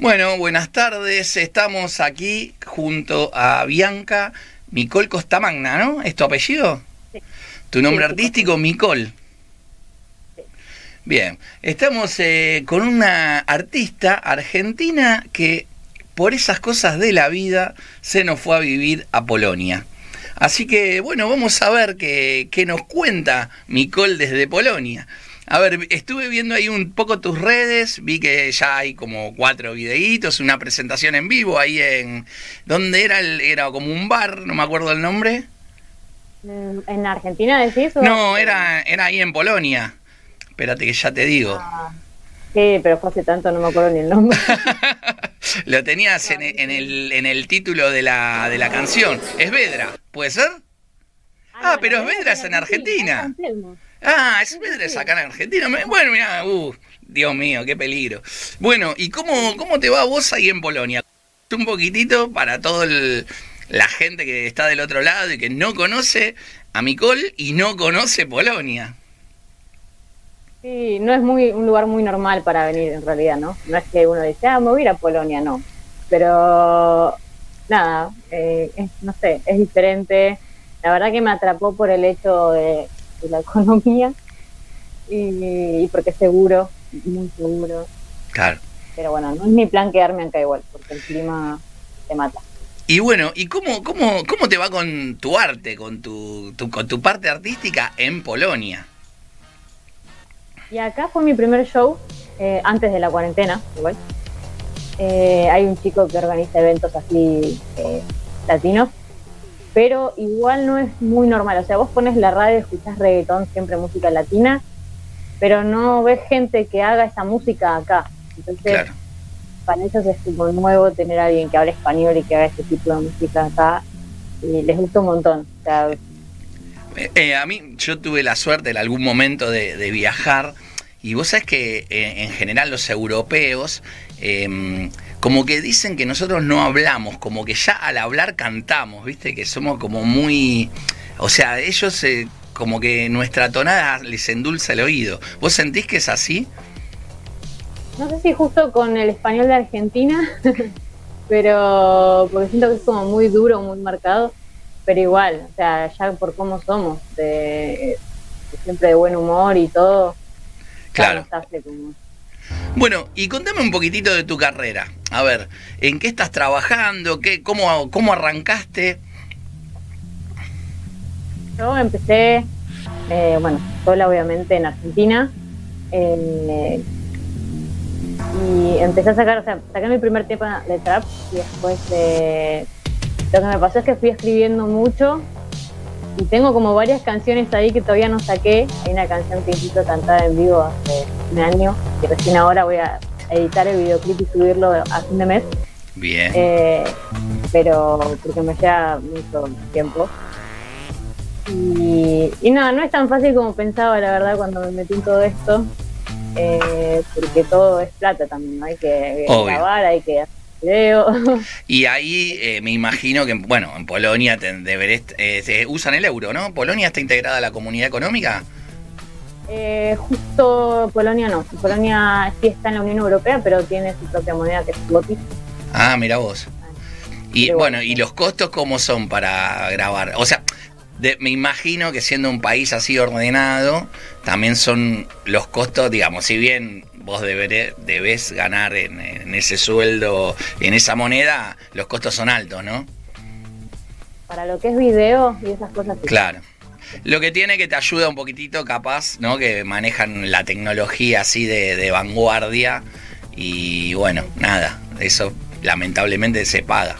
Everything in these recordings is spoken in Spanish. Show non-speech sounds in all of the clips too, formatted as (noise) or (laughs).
Bueno, buenas tardes. Estamos aquí junto a Bianca Micol Costamagna, ¿no? ¿Es tu apellido? Sí. Tu nombre Sí, artístico, Micol. Bien, estamos eh, con una artista argentina que por esas cosas de la vida se nos fue a vivir a Polonia. Así que bueno, vamos a ver qué, qué nos cuenta Micol desde Polonia. A ver, estuve viendo ahí un poco tus redes, vi que ya hay como cuatro videitos, una presentación en vivo ahí en... ¿Dónde era? El, era como un bar, no me acuerdo el nombre. Mm, ¿En Argentina decís? o- No, era, era ahí en Polonia. Espérate que ya te digo. Ah, sí, pero fue hace tanto, no me acuerdo ni el nombre. (laughs) Lo tenías en, en el, en el título de la, de la canción. Es Vedra, ¿puede ser? Ah, pero no, Vedra es en Argentina. Telmo. Ah, es Vedra es acá en Argentina. Bueno, mira, uh, Dios mío, qué peligro. Bueno, ¿y cómo, cómo te va vos ahí en Polonia? Un poquitito para toda la gente que está del otro lado y que no conoce a Micol y no conoce Polonia. Sí, no es muy un lugar muy normal para venir en realidad, ¿no? No es que uno dice, ah, me voy a ir a Polonia, no. Pero nada, eh, es- no sé, es diferente. La verdad que me atrapó por el hecho de, de la (laughs) economía y, y porque es seguro, muy seguro. Claro. Pero bueno, no es mi plan quedarme acá igual, porque el clima te mata. Y bueno, ¿y cómo, cómo, cómo te va con tu arte, con tu, tu- con tu parte artística en Polonia? Y acá fue mi primer show, eh, antes de la cuarentena, igual. Eh, hay un chico que organiza eventos así eh, latinos, pero igual no es muy normal. O sea, vos pones la radio, escuchás reggaetón, siempre música latina, pero no ves gente que haga esa música acá. Entonces, Claro. para ellos es como nuevo tener a alguien que hable español y que haga ese tipo de música acá. Y les gusta un montón. O sea, Eh, eh, a mí, yo tuve la suerte en algún momento de, de viajar y vos sabés que eh, en general los europeos eh, como que dicen que nosotros no hablamos, como que ya al hablar cantamos, viste, que somos como muy... O sea, ellos eh, como que nuestra tonada les endulza el oído. ¿Vos sentís que es así? No sé si justo con el español de Argentina, (laughs) pero porque siento que es como muy duro, muy marcado, pero igual, o sea, ya por cómo somos, de, de siempre de buen humor y todo, Claro. como- Bueno, y contame un poquitito de tu carrera. A ver, ¿en qué estás trabajando? ¿Qué, cómo, ¿Cómo arrancaste? Yo empecé, eh, bueno, sola obviamente en Argentina, eh, y empecé a sacar, o sea, saqué mi primer tema de trap y después eh, lo que me pasó es que fui escribiendo mucho y tengo como varias canciones ahí que todavía no saqué. Hay una canción que incluso cantada en vivo hace un año y recién ahora voy a editar el videoclip y subirlo a fin de mes, Bien. eh, pero porque me lleva mucho tiempo. Y, y no, no es tan fácil como pensaba, la verdad, cuando me metí en todo esto, eh, porque todo es plata también, ¿no? Hay que Obvio. grabar, hay que hacer. (laughs) Y ahí eh, me imagino que, bueno, en Polonia te, deberé- eh, se usan el euro, ¿no? ¿Polonia está integrada a la comunidad económica? Eh, justo Polonia no, Polonia sí está en la Unión Europea, pero tiene su propia moneda que es Zloty. Ah, mira vos. Y Pero bueno, bueno, ¿y los costos cómo son para grabar? O sea, de- me imagino que siendo un país así ordenado, también son los costos, digamos, si bien vos deberé, debés ganar en, en ese sueldo, en esa moneda, los costos son altos, ¿no? Para lo que es video y esas cosas. sí. Claro. Lo que tiene que te ayuda un poquitito, capaz, ¿no? Que manejan la tecnología así de, de vanguardia. Y bueno, nada, eso lamentablemente se paga.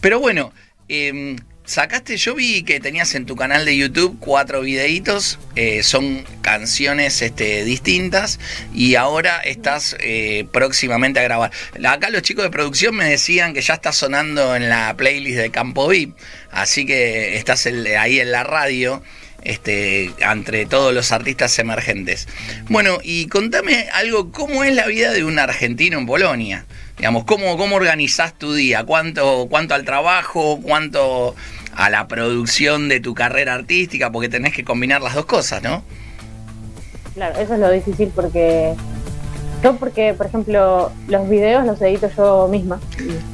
Pero bueno, em, sacaste, yo vi que tenías en tu canal de YouTube cuatro videitos, eh, son canciones este, distintas y ahora estás eh, próximamente a grabar. Acá los chicos de producción me decían que ya está sonando en la playlist de Campo VIP, así que estás ahí en la radio. Este, entre todos los artistas emergentes. Bueno, y contame algo, ¿cómo es la vida de un argentino en Polonia? Digamos, ¿cómo, cómo organizás tu día? ¿Cuánto, ¿Cuánto al trabajo? ¿Cuánto a la producción de tu carrera artística? Porque tenés que combinar las dos cosas, ¿no? Claro, eso es lo difícil porque Yo porque, por ejemplo, los videos los edito yo misma.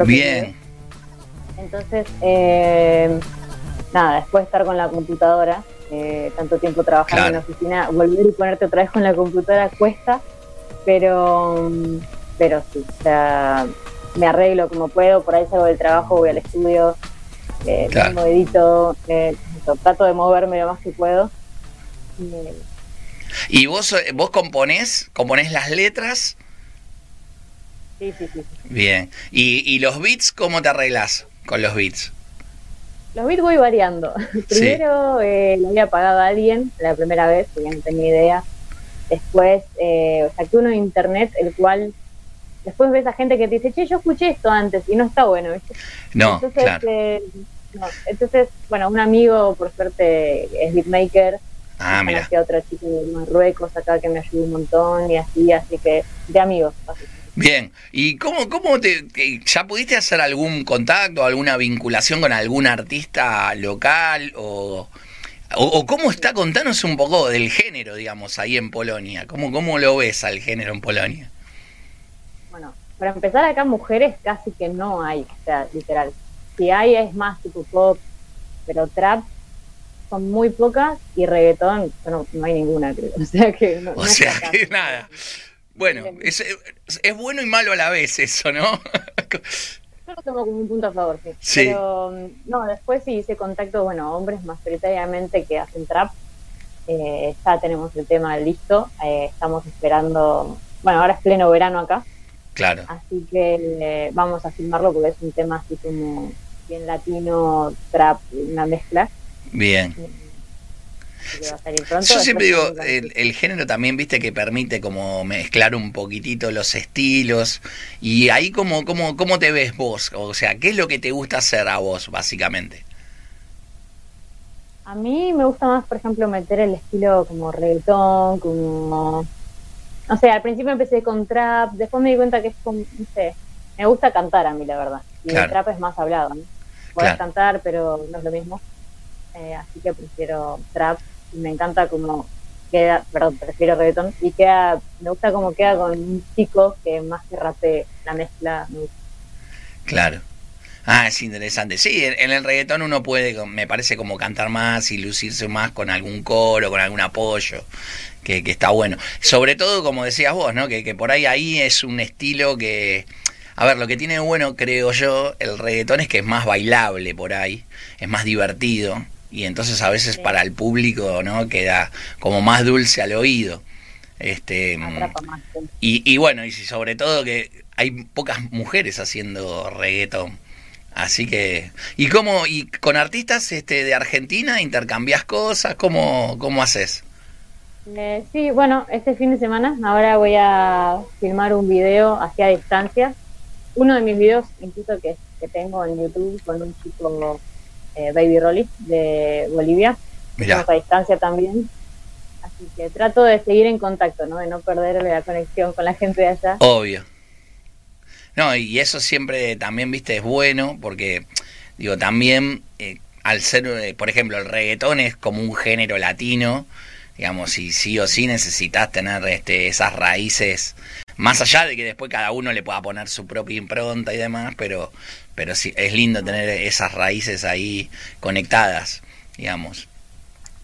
Bien. Entonces, eh, nada, después de estar con la computadora, eh, tanto tiempo trabajando en la oficina, volver y ponerte otra vez con la computadora cuesta, pero, pero sí, o sea, me arreglo como puedo, por ahí salgo del trabajo, voy al estudio, eh, edito, eh, trato de moverme lo más que puedo. ¿Y vos, vos componés, componés las letras? Sí, sí, sí. Bien. ¿Y, ¿Y los beats cómo te arreglas con los beats? Los beats voy variando. (laughs) Primero eh, lo había pagado a alguien la primera vez, que ya no tenía idea. Después eh, saqué uno de internet, el cual después ves a gente que te dice, che, yo escuché esto antes y no está bueno. No, entonces, claro. Eh, entonces, bueno, un amigo, por suerte, es beatmaker. Ah, mira. otro chico de Marruecos acá que me ayudó un montón y así, así que de amigos, Bien, ¿y cómo, cómo te, ya pudiste hacer algún contacto, alguna vinculación con algún artista local o, o, cómo está? Contanos un poco del género, digamos, ahí en Polonia. ¿Cómo, cómo lo ves al género en Polonia? Bueno, para empezar acá mujeres casi que no hay, o sea, literal. Si hay es más tipo pop, pero trap son muy pocas y reggaetón, bueno, no hay ninguna, creo. (laughs) O sea que no, o sea que nada. Bueno, es, es, bueno y malo a la vez eso, ¿no? Yo lo tomo como un punto a favor, sí. Pero mm, no, después sí hice contacto, bueno, hombres mayoritariamente que hacen trap. Eh, ya tenemos el tema listo. Eh, estamos esperando, bueno, ahora es pleno verano acá. Claro. Así que eh, vamos a filmarlo porque es un tema así como bien latino, trap, una mezcla. Bien. Yo siempre digo, el, género también, viste, que permite como mezclar un poquitito los estilos. Y ahí, como, como, ¿cómo te ves vos? O sea, ¿qué es lo que te gusta hacer a vos, básicamente? A mí me gusta más, por ejemplo, meter el estilo como reggaetón, como... No sé, al principio empecé con trap, después me di cuenta que es como, no sé, me gusta cantar a mí, la verdad. Y el trap es más hablado, ¿no? Puedes cantar, pero no es lo mismo. Eh, así que prefiero trap me encanta como queda, perdón, prefiero reggaetón, y queda, me gusta como queda con un chico que más que rape la mezcla. Claro. Ah, es interesante. Sí, en, el reggaetón uno puede, me parece, como cantar más y lucirse más con algún coro, con algún apoyo, que, que está bueno. Sobre todo, como decías vos, ¿no? Que, que por ahí ahí es un estilo que... A ver, lo que tiene bueno, creo yo, el reggaetón es que es más bailable por ahí, es más divertido y entonces a veces para el público no queda como más dulce al oído. Este y, y bueno y sobre todo que hay pocas mujeres haciendo reggaetón así que y cómo y con artistas este de Argentina intercambias cosas cómo cómo haces eh, sí bueno este fin de semana ahora voy a filmar un video hacia distancia uno de mis videos incluso que, que tengo en YouTube con un chico eh, Baby Rolly de Bolivia. Estamos a distancia también. Así que trato de seguir en contacto, ¿no? De no perder la conexión con la gente de allá. Obvio. No, y eso siempre también, viste, es bueno porque, digo, también eh, al ser, eh, por ejemplo, el reggaetón es como un género latino, digamos, y sí o sí necesitas tener este, esas raíces, más allá de que después cada uno le pueda poner su propia impronta y demás, pero pero sí, es lindo tener esas raíces ahí conectadas, digamos.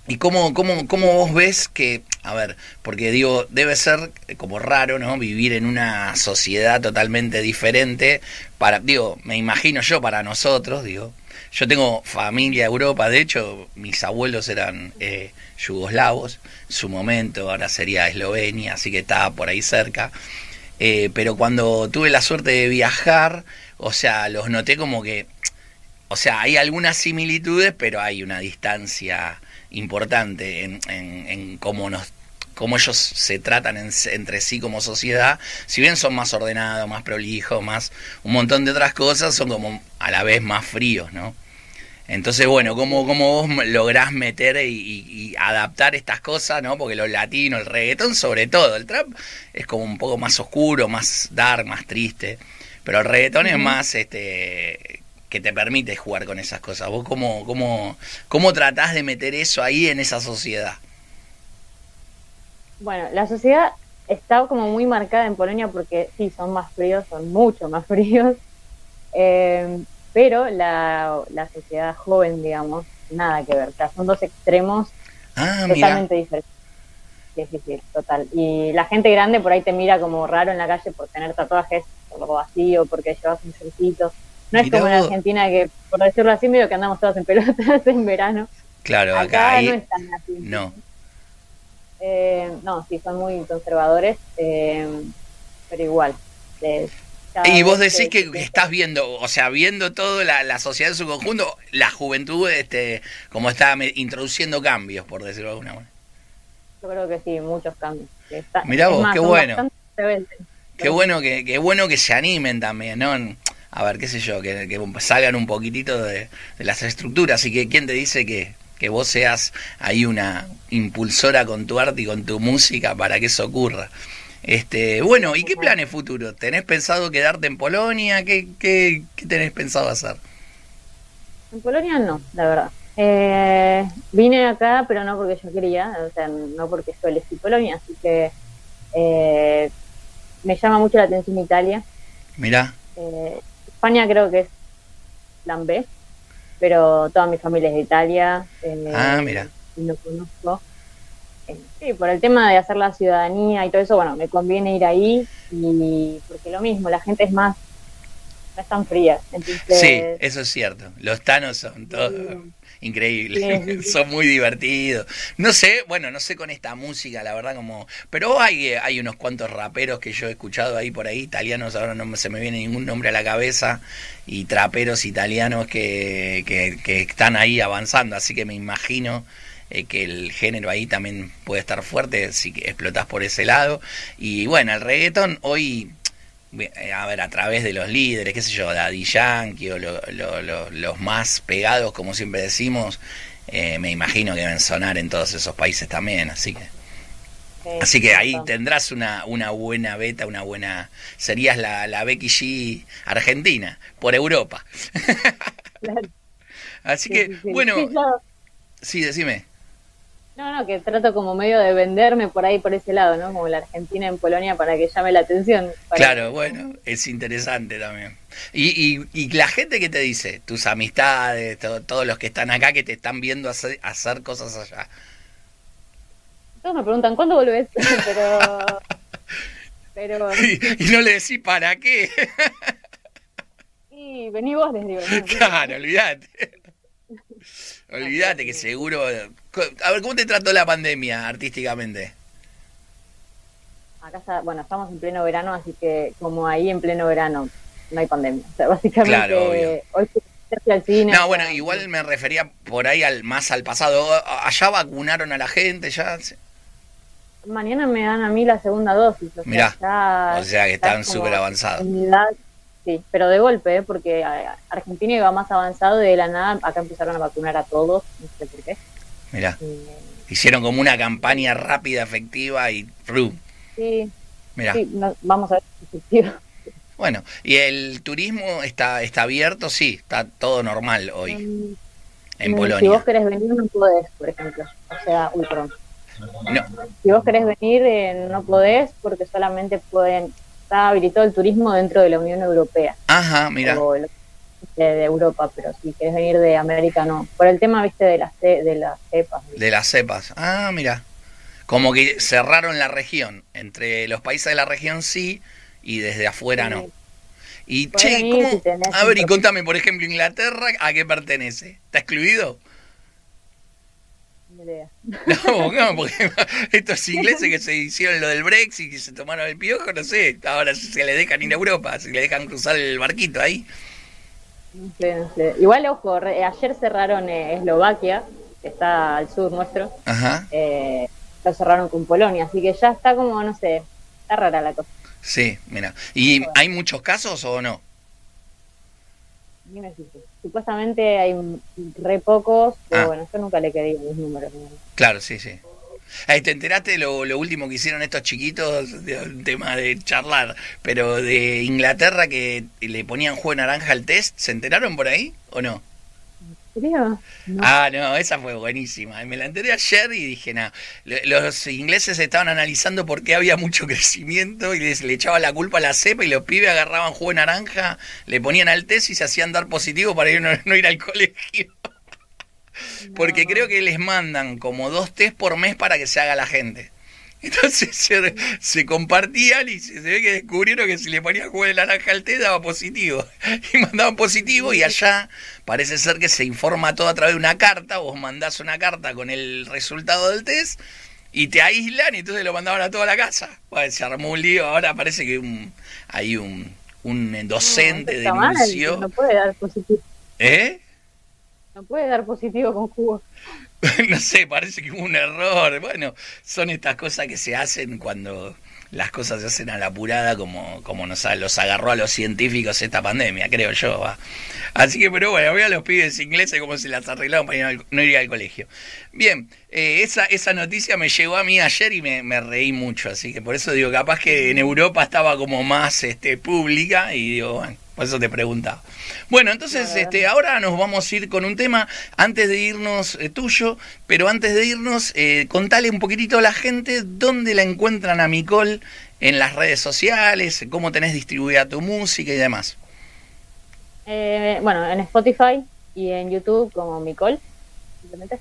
¿Y cómo, cómo, cómo vos ves que, a ver, porque digo, debe ser como raro, ¿no? Vivir en una sociedad totalmente diferente, para, digo, me imagino yo para nosotros, digo, yo tengo familia Europa, de hecho, mis abuelos eran eh, yugoslavos, su momento ahora sería Eslovenia, así que estaba por ahí cerca. Eh, pero cuando tuve la suerte de viajar, o sea, los noté como que, o sea, hay algunas similitudes, pero hay una distancia importante en, en, cómo nos cómo ellos se tratan entre sí como sociedad, si bien son más ordenados, más prolijos, más un montón de otras cosas, son como a la vez más fríos, ¿no? Entonces, bueno, ¿cómo, cómo vos lográs meter y, y, adaptar estas cosas, ¿no? Porque los latinos, el reggaetón sobre todo, el trap es como un poco más oscuro, más dark, más triste. Pero el reggaetón es más este que te permite jugar con esas cosas. ¿Vos cómo, cómo, cómo tratás de meter eso ahí en esa sociedad? Bueno, la sociedad está como muy marcada en Polonia porque sí, son más fríos, son mucho más (laughs) fríos, eh, pero la, la sociedad joven, digamos, nada que ver. O sea, son dos extremos Ah, totalmente diferentes. Sí, sí, sí, total. Y la gente grande por ahí te mira como raro en la calle por tener tatuajes, por lo vacío, porque llevas un shortcito. No es como en. Argentina que, por decirlo así, medio que andamos todos en pelotas (laughs) en verano. Claro, acá, Acá ahí. no es tan así. No. Eh, no, sí, son muy conservadores, eh, pero igual. eh, Y vos decís que estás viendo, o sea, viendo toda la, la sociedad en su conjunto, la juventud, este, como está introduciendo cambios, por decirlo de alguna manera. Yo creo que sí, muchos cambios. Está- Mirá vos, más, qué bueno. Qué bueno que, qué bueno que se animen también, ¿no? A ver, qué sé yo, que, que salgan un poquitito de, de las estructuras. Y que quién te dice que, que vos seas ahí una impulsora con tu arte y con tu música para que eso ocurra. Este, bueno, ¿y qué planes futuros? ¿Tenés pensado quedarte en Polonia? ¿Qué, qué, qué tenés pensado hacer? En Polonia no, la verdad. Eh, vine acá, pero no porque yo quería, o sea, no porque yo elegí Polonia, así que eh, me llama mucho la atención Italia. Mirá, Eh, España creo que es plan B, pero toda mi familia es de Italia. eh, Ah, mira. Y lo conozco. Eh, sí, por el tema de hacer la ciudadanía y todo eso, bueno, me conviene ir ahí y porque lo mismo, la gente es más, no es tan fría. Entonces, sí, eso es cierto. Los tanos son todos Sí, (laughs) sí. son muy divertidos. No sé, bueno, no sé con esta música, la verdad, como. Pero hay, eh, hay unos cuantos raperos que yo he escuchado ahí por ahí, italianos, ahora no se me viene ningún nombre a la cabeza, y traperos italianos que, que, que están ahí avanzando, así que me imagino. eh, que el género ahí también puede estar fuerte si explotás por ese lado. Y bueno, el reggaetón hoy a ver, a través de los líderes, qué sé yo, Daddy Yankee o lo- lo- lo- los más pegados, como siempre decimos, eh, me imagino que deben sonar en todos esos países también, así que eh, así que ahí tendrás una, una buena beta, una buena... Serías la, la Becky G argentina, por Europa. (laughs) Claro. Así Sí, que, sí, sí. bueno, sí, decime. No, no, que trato como medio de venderme por ahí, por ese lado, ¿no? Como la Argentina en Polonia para que llame la atención. Claro, bueno, es interesante también. Y, y, y la gente que te dice, tus amistades, to- todos los que están acá que te están viendo hacer, hacer cosas allá. Todos me preguntan, ¿cuándo volvés? (laughs) pero... Pero... (laughs) Y, y no le decís para qué. (laughs) Y vení vos, les digo. ¿no? Claro, olvídate. Olvídate que seguro. A ver, ¿cómo te trató la pandemia artísticamente? Acá está, bueno, estamos en pleno verano, así que como ahí en pleno verano no hay pandemia. O sea, básicamente Claro, obvio. hoy al cine. No, bueno, igual me refería por ahí al más al pasado. Allá vacunaron a la gente, ya. Mañana me dan a mí la segunda dosis. O sea, Mirá, ya- O sea que están súper avanzados. Sí, pero de golpe, ¿eh? porque a- Argentina iba más avanzado y de la nada acá empezaron a vacunar a todos, no sé por qué. Mirá, Eh, hicieron como una campaña rápida, efectiva y. ¡fru! sí, Mirá. sí, no- vamos a ver si efectivo. Bueno, ¿y el turismo está, está abierto? Sí, está todo normal hoy Mm, en mm, Polonia. Si vos querés venir, no podés, por ejemplo. O sea, uy, perdón. No, Si vos querés venir, eh, no podés porque solamente pueden. Está habilitado el turismo dentro de la Unión Europea Ajá, mira. de, de Europa, pero si querés venir de América, no. Por el tema, viste, de las, de las cepas. De las cepas. Ah, mira. Como que cerraron la región. Entre los países de la región sí y desde afuera no. Y che, ¿cómo? A ver, y contame, por ejemplo, Inglaterra, ¿a qué pertenece? ¿Está excluido? Idea. (laughs) No, no, porque (laughs) estos ingleses que se hicieron lo del Brexit y se tomaron el piojo, no sé, ahora se le dejan ir a Europa, si le dejan cruzar el barquito ahí. Igual, ojo, ayer cerraron eh, Eslovaquia, que está al sur nuestro, Ajá, eh, lo cerraron con Polonia, así que ya está como, no sé, está rara la cosa. sí, mira. ¿Y hay muchos casos o no? Ni me fijo. Supuestamente hay re pocos, pero Ah. bueno, yo nunca le quedé los números. Claro, sí, sí. Ahí ¿Te enteraste lo, lo último que hicieron estos chiquitos? De, un tema de charlar, pero de Inglaterra que le ponían juego de naranja al test, ¿se enteraron por ahí o no? Ah, no, esa fue buenísima. Me la enteré ayer y dije, nada, los ingleses estaban analizando por qué había mucho (laughs) crecimiento y les, le echaban la culpa a la cepa y los pibes agarraban jugo de naranja, le ponían al test y se hacían dar positivo para ir, no, ir al colegio. (laughs) Porque creo que les mandan como dos test por mes para que se haga la gente. (laughs) Entonces se, compartían y se, ve que descubrieron que si le ponían jugo de naranja al té daba positivo. (laughs) Y mandaban positivo y allá parece ser que se informa todo a través de una carta. Vos mandás una carta con el resultado del test y te aíslan y entonces lo mandaban a toda la casa. se armó un lío. Ahora parece que un, hay un, un docente denunció. no puede dar positivo. ¿Eh? No puede dar positivo con jugo. (laughs) no sé, parece que hubo un error. Bueno, son estas cosas que se hacen cuando las cosas se hacen a la apurada como, como nos los agarró a los científicos esta pandemia, creo yo. Así que, pero bueno, voy a los pibes ingleses como se las arreglaron para no ir al colegio. Bien, eh, esa, esa noticia me llegó a mí ayer y me, me, reí mucho, así que por eso digo, capaz que en Europa estaba como más este, pública y digo, bueno, por eso te preguntaba. Bueno, entonces este, ahora nos vamos a ir con un tema antes de irnos eh, tuyo, pero antes de irnos, eh, contale un poquitito a la gente dónde la encuentran a Micol en las redes sociales, cómo tenés distribuida tu música y demás. Eh, bueno, en Spotify y en YouTube como Micol, simplemente,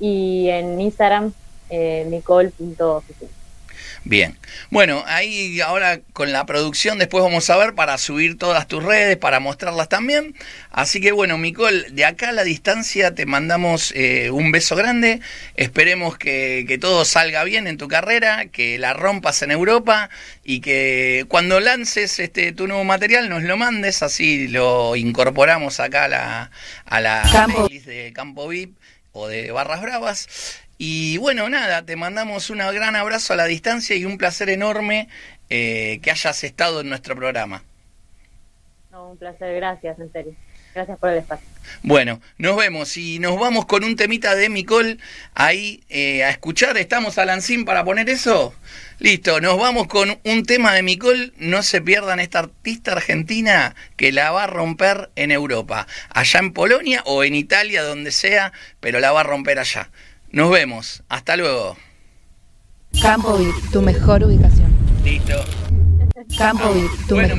y en Instagram eh, micol.oficial. Bien. Bueno, ahí ahora con la producción después vamos a ver para subir todas tus redes, para mostrarlas también. Así que bueno, Micol, de acá a la distancia te mandamos eh, un beso grande. Esperemos que, que, todo salga bien en tu carrera, que la rompas en Europa y que cuando lances este tu nuevo material nos lo mandes, así lo incorporamos acá a la, a la de Campo VIP o de Barras Bravas. Y bueno, nada, te mandamos un gran abrazo a la distancia y un placer enorme eh, que hayas estado en nuestro programa. No, un placer, gracias, en serio. Gracias por el espacio. Bueno, nos vemos y nos vamos con un temita de Micol ahí eh, a escuchar. ¿Estamos a Lancín para poner eso? Listo, nos vamos con un tema de Micol. No se pierdan esta artista argentina que la va a romper en Europa, allá en Polonia o en Italia, donde sea, pero la va a romper allá. Nos vemos. Hasta luego. Campo tu mejor ubicación. Listo. Campo tu mejor